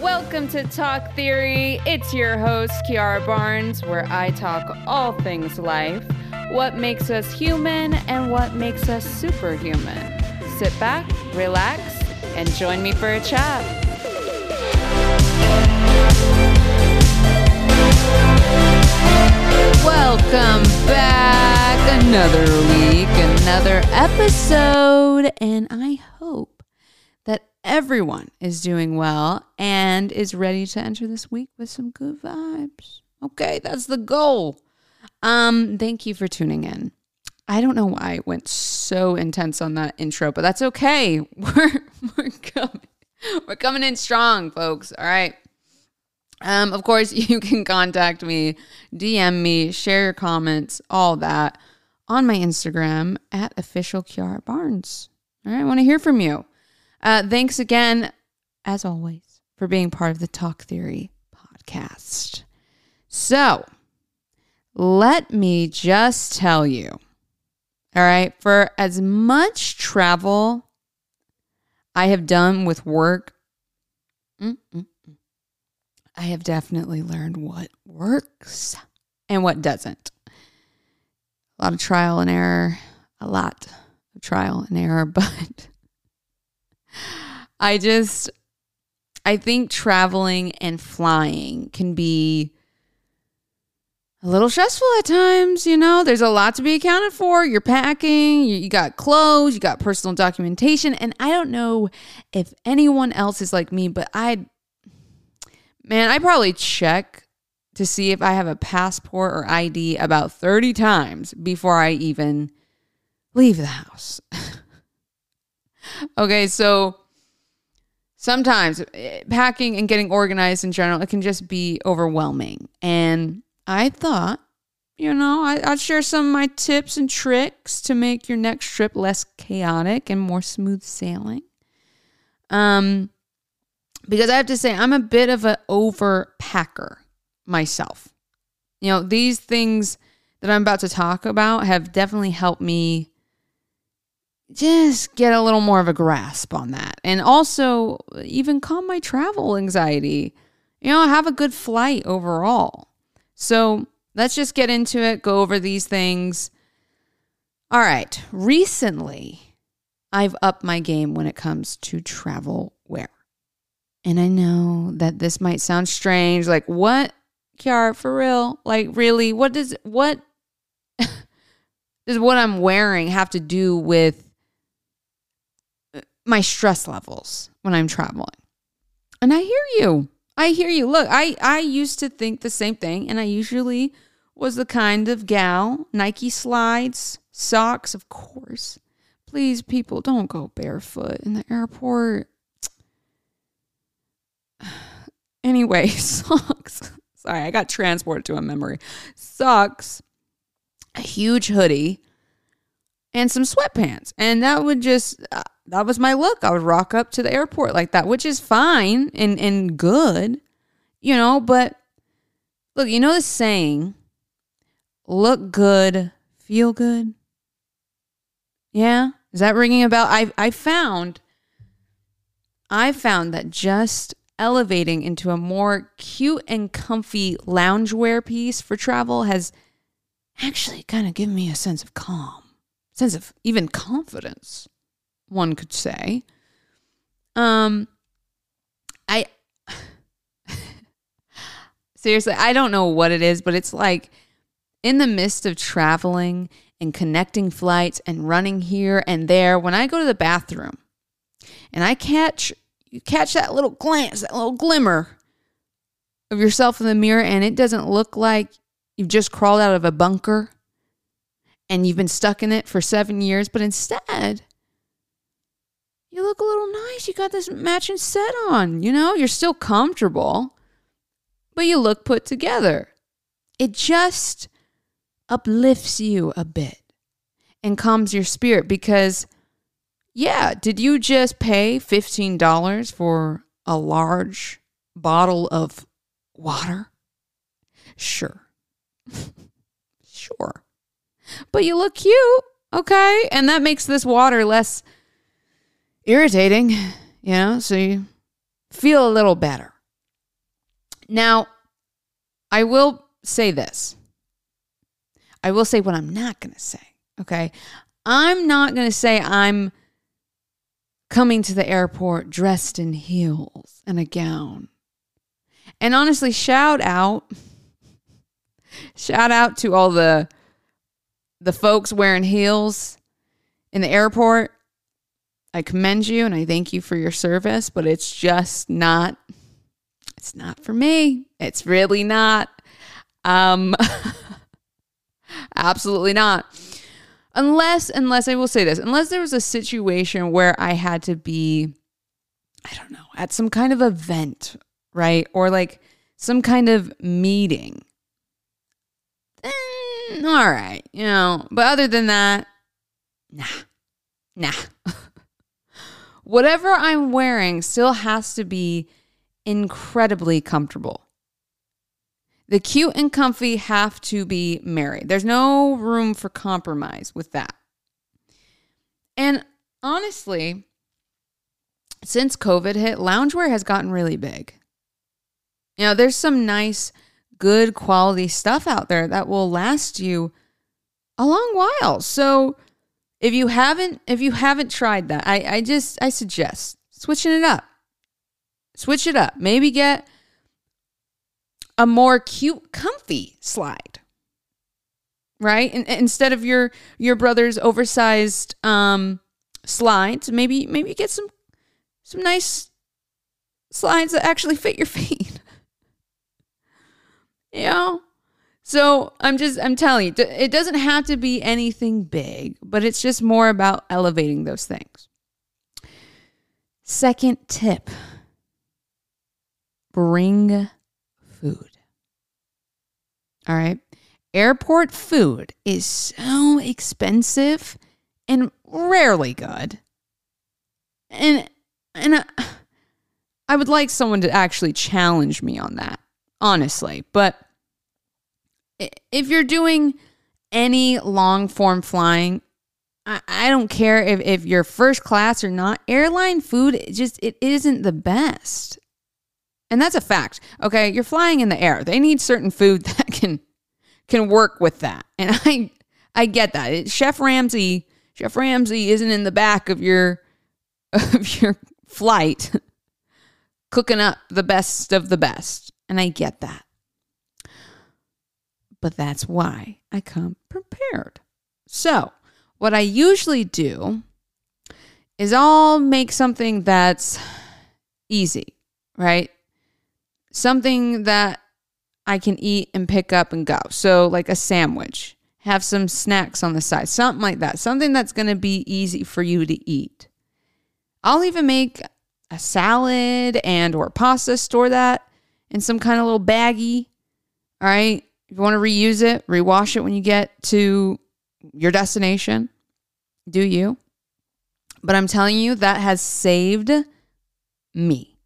Welcome to Talk Theory. It's your host, Kiara Barnes, where I talk all things life, what makes us human, and what makes us superhuman. Sit back, relax, and join me for a chat. Welcome back. Another week, another episode, and I hope everyone is doing well and is ready to enter this week with some good vibes. Okay, that's the goal. Um, thank you for tuning in. I don't know why I went so intense on that intro, but that's okay. We're we're coming. We're coming in strong, folks. All right. Um, of course, you can contact me, DM me, share your comments, all that on my Instagram at official Kiara Barnes. All right, I want to hear from you. Uh, thanks again, as always, for being part of the Talk Theory podcast. So, let me just tell you, all right, for as much travel I have done with work, mm-mm, I have definitely learned what works and what doesn't. A lot of trial and error, a lot of trial and error, but I just, I think traveling and flying can be a little stressful at times. You know, there's a lot to be accounted for. You're packing, you, you got clothes, you got personal documentation. And I don't know if anyone else is like me, but I, man, I probably check to see if I have a passport or ID about 30 times before I even leave the house. okay, so sometimes eh, packing and getting organized in general, it can just be overwhelming. And I thought, you know, I, I'd share some of my tips and tricks to make your next trip less chaotic and more smooth sailing. Um, because I have to say, I'm a bit of an overpacker myself. You know, these things that I'm about to talk about have definitely helped me just get a little more of a grasp on that. And also, even calm my travel anxiety. You know, have a good flight overall. So let's just get into it, go over these things. All right. Recently, I've upped my game when it comes to travel wear. And I know that this might sound strange. Like, what, Kiara, for real? Like, really? What does, what does what I'm wearing have to do with my stress levels when I'm traveling. And I hear you. I hear you. Look, I, I used to think the same thing, and I usually was the kind of gal, Nike slides, socks, of course. Please, people, don't go barefoot in the airport. Anyway, socks. Sorry, I got transported to a memory. Socks, a huge hoodie, and some sweatpants. And that would just, uh, that was my look. I would rock up to the airport like that, which is fine and, and good, you know, but look, you know the saying, look good, feel good. Yeah. Is that ringing a bell? I, I found, I found that just elevating into a more cute and comfy loungewear piece for travel has actually kind of given me a sense of calm, sense of even confidence one could say. Um, I seriously, I don't know what it is, but it's like in the midst of traveling and connecting flights and running here and there, when I go to the bathroom and I catch you catch that little glance, that little glimmer of yourself in the mirror, and it doesn't look like you've just crawled out of a bunker and you've been stuck in it for seven years, but instead you look a little nice. You got this matching set on, you know, you're still comfortable, but you look put together. It just uplifts you a bit and calms your spirit because, yeah, did you just pay $15 for a large bottle of water? Sure. sure. But you look cute, okay? And that makes this water less irritating, you know, so you feel a little better. Now, I will say this. I will say what I'm not going to say. Okay. I'm not going to say I'm coming to the airport dressed in heels and a gown. And honestly, shout out shout out to all the the folks wearing heels in the airport. I commend you and I thank you for your service, but it's just not it's not for me. It's really not. Um absolutely not. Unless unless I will say this, unless there was a situation where I had to be I don't know, at some kind of event, right? Or like some kind of meeting. Then, all right, you know, but other than that, nah. Nah. Whatever I'm wearing still has to be incredibly comfortable. The cute and comfy have to be married. There's no room for compromise with that. And honestly, since COVID hit, loungewear has gotten really big. You know, there's some nice, good quality stuff out there that will last you a long while. So if you haven't, if you haven't tried that, I, I just I suggest switching it up. Switch it up. Maybe get a more cute, comfy slide. Right? And instead of your your brother's oversized um slides, maybe maybe get some some nice slides that actually fit your feet. you know? So I'm just I'm telling you, it doesn't have to be anything big, but it's just more about elevating those things. Second tip. Bring food. All right. Airport food is so expensive and rarely good. And and I, I would like someone to actually challenge me on that, honestly. But if you're doing any long form flying, I, I don't care if, if you're first class or not. Airline food it just it isn't the best. And that's a fact. Okay, you're flying in the air. They need certain food that can can work with that. And I I get that. Chef Ramsay, Chef Ramsay isn't in the back of your of your flight cooking up the best of the best. And I get that. But that's why I come prepared. So, what I usually do is I'll make something that's easy, right? something that I can eat and pick up and go. So, like a sandwich, have some snacks on the side, something like that, something that's going to be easy for you to eat. I'll even make a salad and or pasta, store that in some kind of little baggie. All right. If you want to reuse it, rewash it when you get to your destination. Do you? But I'm telling you, that has saved me.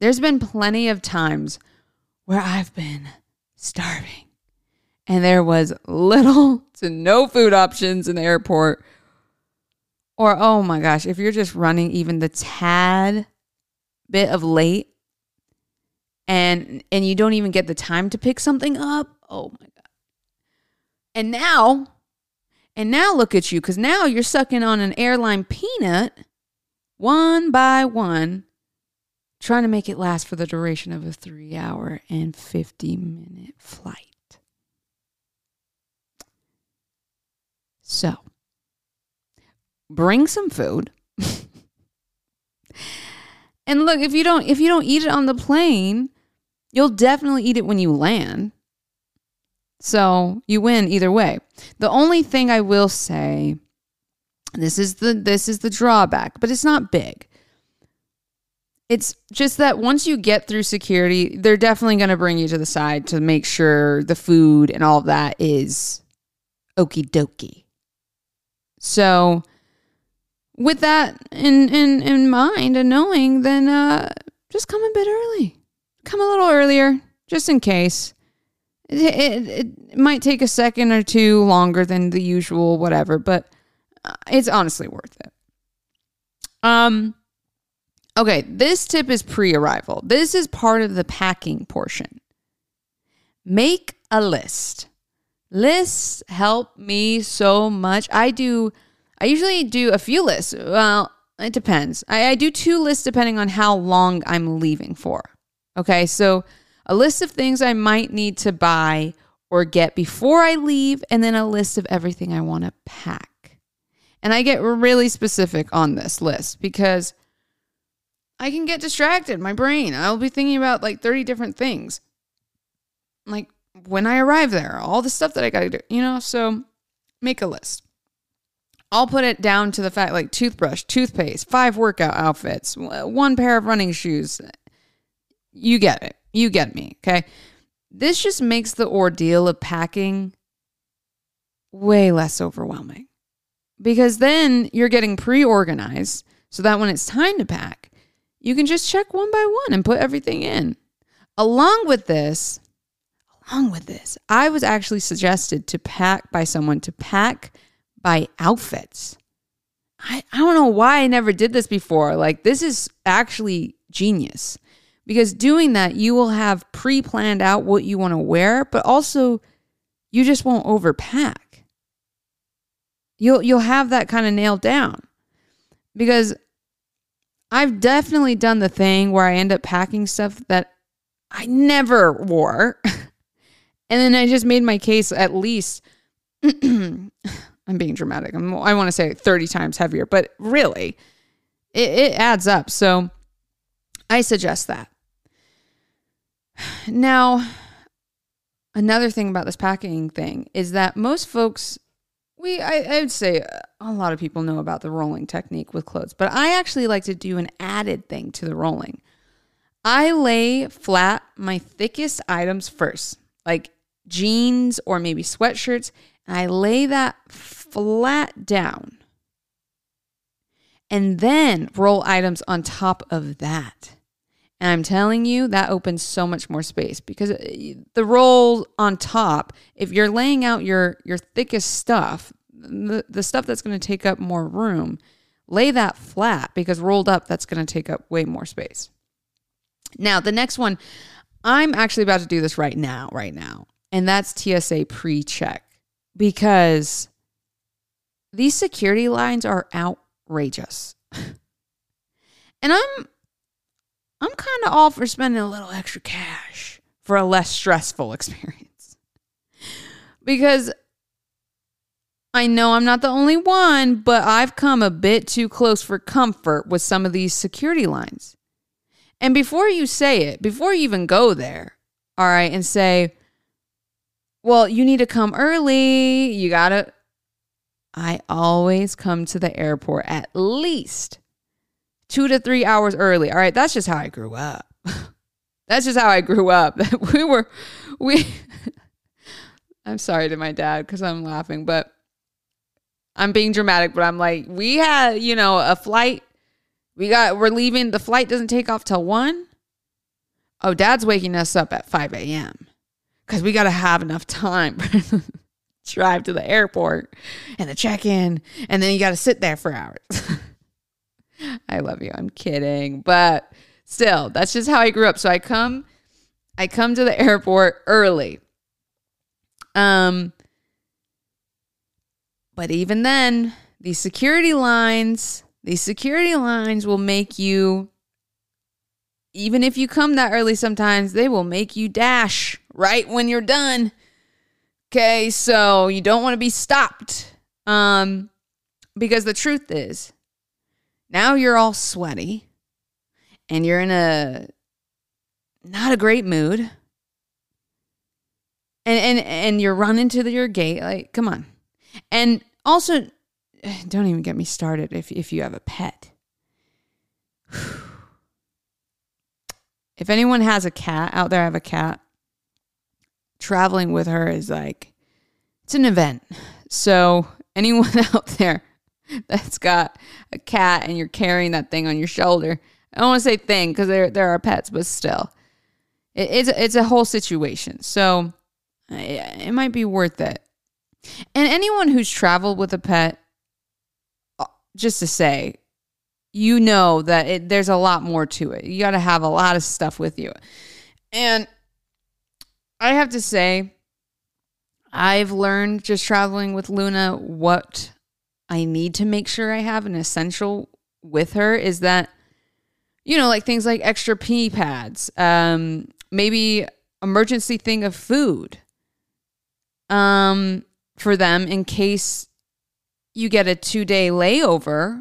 There's been plenty of times where I've been starving and there was little to no food options in the airport. Or, oh my gosh, if you're just running even the tad bit of late and and you don't even get the time to pick something up, oh my god. And now, and now look at you cuz now you're sucking on an airline peanut one by one trying to make it last for the duration of a three hour and 50 minute flight. So, bring some food. and look, if you don't if you don't eat it on the plane, you'll definitely eat it when you land. So, you win either way. The only thing I will say this is the this is the drawback, but it's not big it's just that once you get through security, they're definitely going to bring you to the side to make sure the food and all of that is okie dokie. So, with that in, in, in mind and knowing, then uh, just come a bit early. Come a little earlier, just in case. It, it, it might take a second or two longer than the usual, whatever, but uh, it's honestly worth it. Um, Okay, this tip is pre arrival. This is part of the packing portion. Make a list. Lists help me so much. I do, I usually do a few lists. Well, it depends. I, I do two lists depending on how long I'm leaving for. Okay, so a list of things I might need to buy or get before I leave, and then a list of everything I want to pack. And I get really specific on this list because I can get distracted. My brain, I'll be thinking about like 30 different things. Like when I arrive there, all the stuff that I got to do, you know? So make a list. I'll put it down to the fact like toothbrush, toothpaste, five workout outfits, one pair of running shoes. You get it. You get me. Okay. This just makes the ordeal of packing way less overwhelming because then you're getting pre organized so that when it's time to pack, you can just check one by one and put everything in. Along with this, along with this, I was actually suggested to pack by someone to pack by outfits. I, I don't know why I never did this before. Like, this is actually genius because doing that, you will have pre planned out what you want to wear, but also you just won't overpack. You'll, you'll have that kind of nailed down because I've definitely done the thing where I end up packing stuff that I never wore. and then I just made my case at least, I'm being dramatic. I'm, i want to say 30 times heavier, but really, it, it adds up. So I suggest that. Now, another thing about this packing thing is that most folks we I, I would say a lot of people know about the rolling technique with clothes, but I actually like to do an added thing to the rolling. I lay flat my thickest items first, like jeans or maybe sweatshirts, and I lay that flat down. And then roll items on top of that. And I'm telling you, that opens so much more space because uh, the roll on top, if you're laying out your your thickest stuff, the, the stuff that's going to take up more room, lay that flat because rolled up, that's going to take up way more space. Now, the next one, I'm actually about to do this right now, right now. And that's TSA pre check because these security lines are outrageous. and I'm I'm kind of all for spending a little extra cash for a less stressful experience. because I know I'm not the only one, but I've come a bit too close for comfort with some of these security lines. And before you say it, before you even go there, all right, and say, well, you need to come early, you gotta. I always come to the airport at least two to three hours early. All right, that's just how I grew up. that's just how I grew up. we were, we, I'm sorry to my dad because I'm laughing, but I'm being dramatic, but I'm like, we had, you know, a flight. We got, we're leaving. The flight doesn't take off till one. Oh, dad's waking us up at 5 a.m. because we got to have enough time. Drive to the airport and the check in, and then you got to sit there for hours. I love you. I'm kidding. But still, that's just how I grew up. So I come I come to the airport early. Um but even then, these security lines, these security lines will make you even if you come that early sometimes, they will make you dash right when you're done. Okay, so you don't want to be stopped. Um because the truth is, now you're all sweaty and you're in a not a great mood. And and and you're running to your gate like come on. And also don't even get me started if if you have a pet. if anyone has a cat out there, I have a cat. Traveling with her is like it's an event. So anyone out there that's got a cat and you're carrying that thing on your shoulder. I don't want to say thing because there there are pets, but still, it, it's it's a whole situation. So it, might be worth it. And anyone who's traveled with a pet, uh, just to say, you know that it, there's a lot more to it. You got to have a lot of stuff with you. And I have to say, I've learned just traveling with Luna what I need to make sure I have an essential with her is that, you know, like things like extra pee pads, um, maybe emergency thing of food um, for them in case you get a two day layover,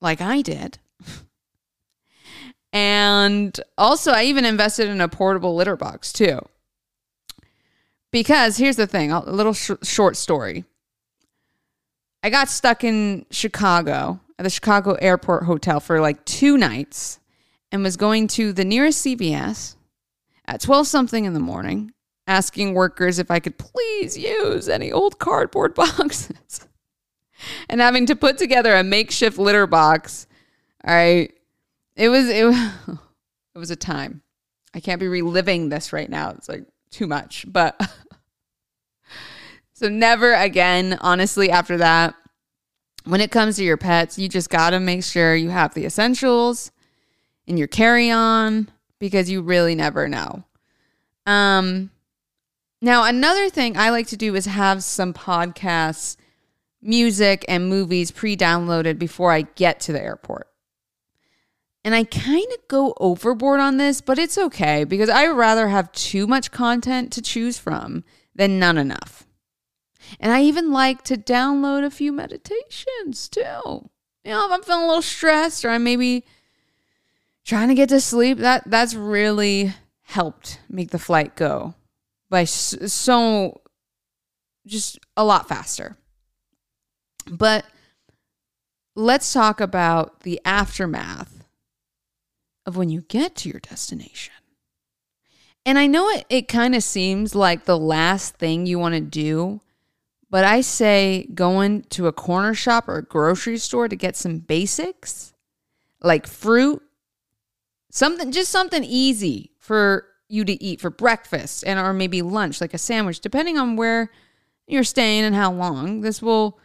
like I did. and also, I even invested in a portable litter box too. Because here's the thing a little sh- short story. I got stuck in Chicago at the Chicago Airport Hotel for like two nights and was going to the nearest CVS at 12 something in the morning, asking workers if I could please use any old cardboard boxes and having to put together a makeshift litter box. Right. It was, it, it was a time. I can't be reliving this right now. It's like too much, but so never again, honestly, after that, when it comes to your pets, you just got to make sure you have the essentials in your carry on because you really never know. Um, now, another thing I like to do is have some podcasts, music, and movies pre downloaded before I get to the airport. And I kind of go overboard on this, but it's okay because I rather have too much content to choose from than none enough. And I even like to download a few meditations too. You know, if I'm feeling a little stressed or I'm maybe trying to get to sleep, that that's really helped make the flight go by so just a lot faster. But let's talk about the aftermath of when you get to your destination. And I know it, it kind of seems like the last thing you want to do but I say going to a corner shop or a grocery store to get some basics like fruit, something just something easy for you to eat for breakfast and or maybe lunch like a sandwich depending on where you're staying and how long. This will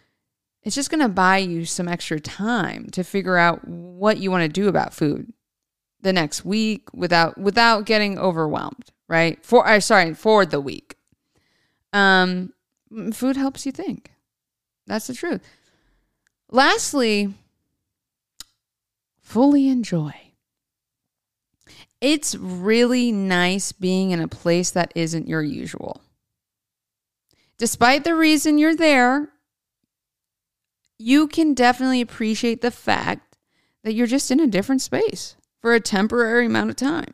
it's just going to buy you some extra time to figure out what you want to do about food the next week without without getting overwhelmed, right? For I sorry, for the week. Um food helps you think. That's the truth. Lastly, fully enjoy. It's really nice being in a place that isn't your usual. Despite the reason you're there, you can definitely appreciate the fact that you're just in a different space for a temporary amount of time.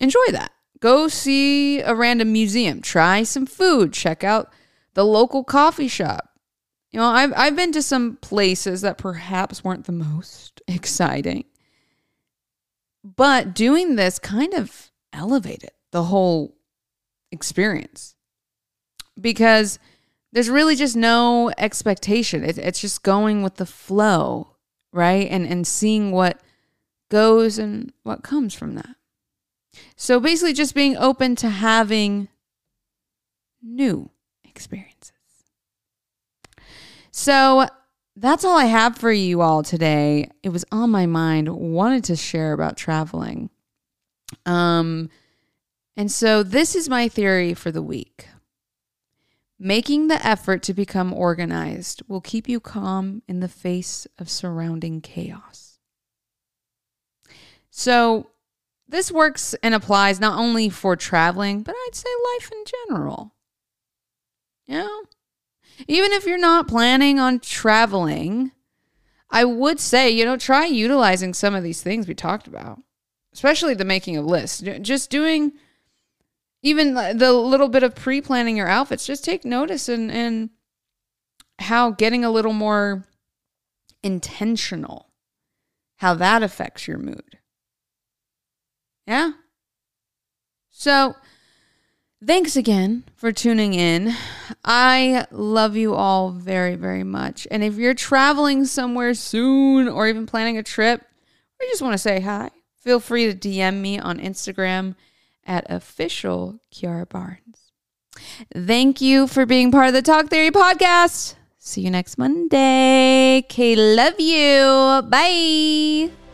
Enjoy that. Go see a random museum, try some food, check out the local coffee shop. You know, I've I've been to some places that perhaps weren't the most exciting. But doing this kind of elevated the whole experience. Because there's really just no expectation. It, it's just going with the flow, right? And and seeing what goes and what comes from that. So basically, just being open to having new experiences. So that's all I have for you all today. It was on my mind, wanted to share about traveling. Um, and so this is my theory for the week. Making the effort to become organized will keep you calm in the face of surrounding chaos. So, this works and applies not only for traveling, but I'd say life in general. You know, even if you're not planning on traveling, I would say, you know, try utilizing some of these things we talked about, especially the making of lists. Just doing even the little bit of pre planning your outfits, just take notice and, and how getting a little more intentional, how that affects your mood. Yeah. So, thanks again for tuning in. I love you all very, very much. And if you're traveling somewhere soon or even planning a trip, or you just want to say hi, feel free to DM me on Instagram at official Kiara Barnes. Thank you for being part of the Talk Theory podcast. See you next Monday. Okay, love you. Bye.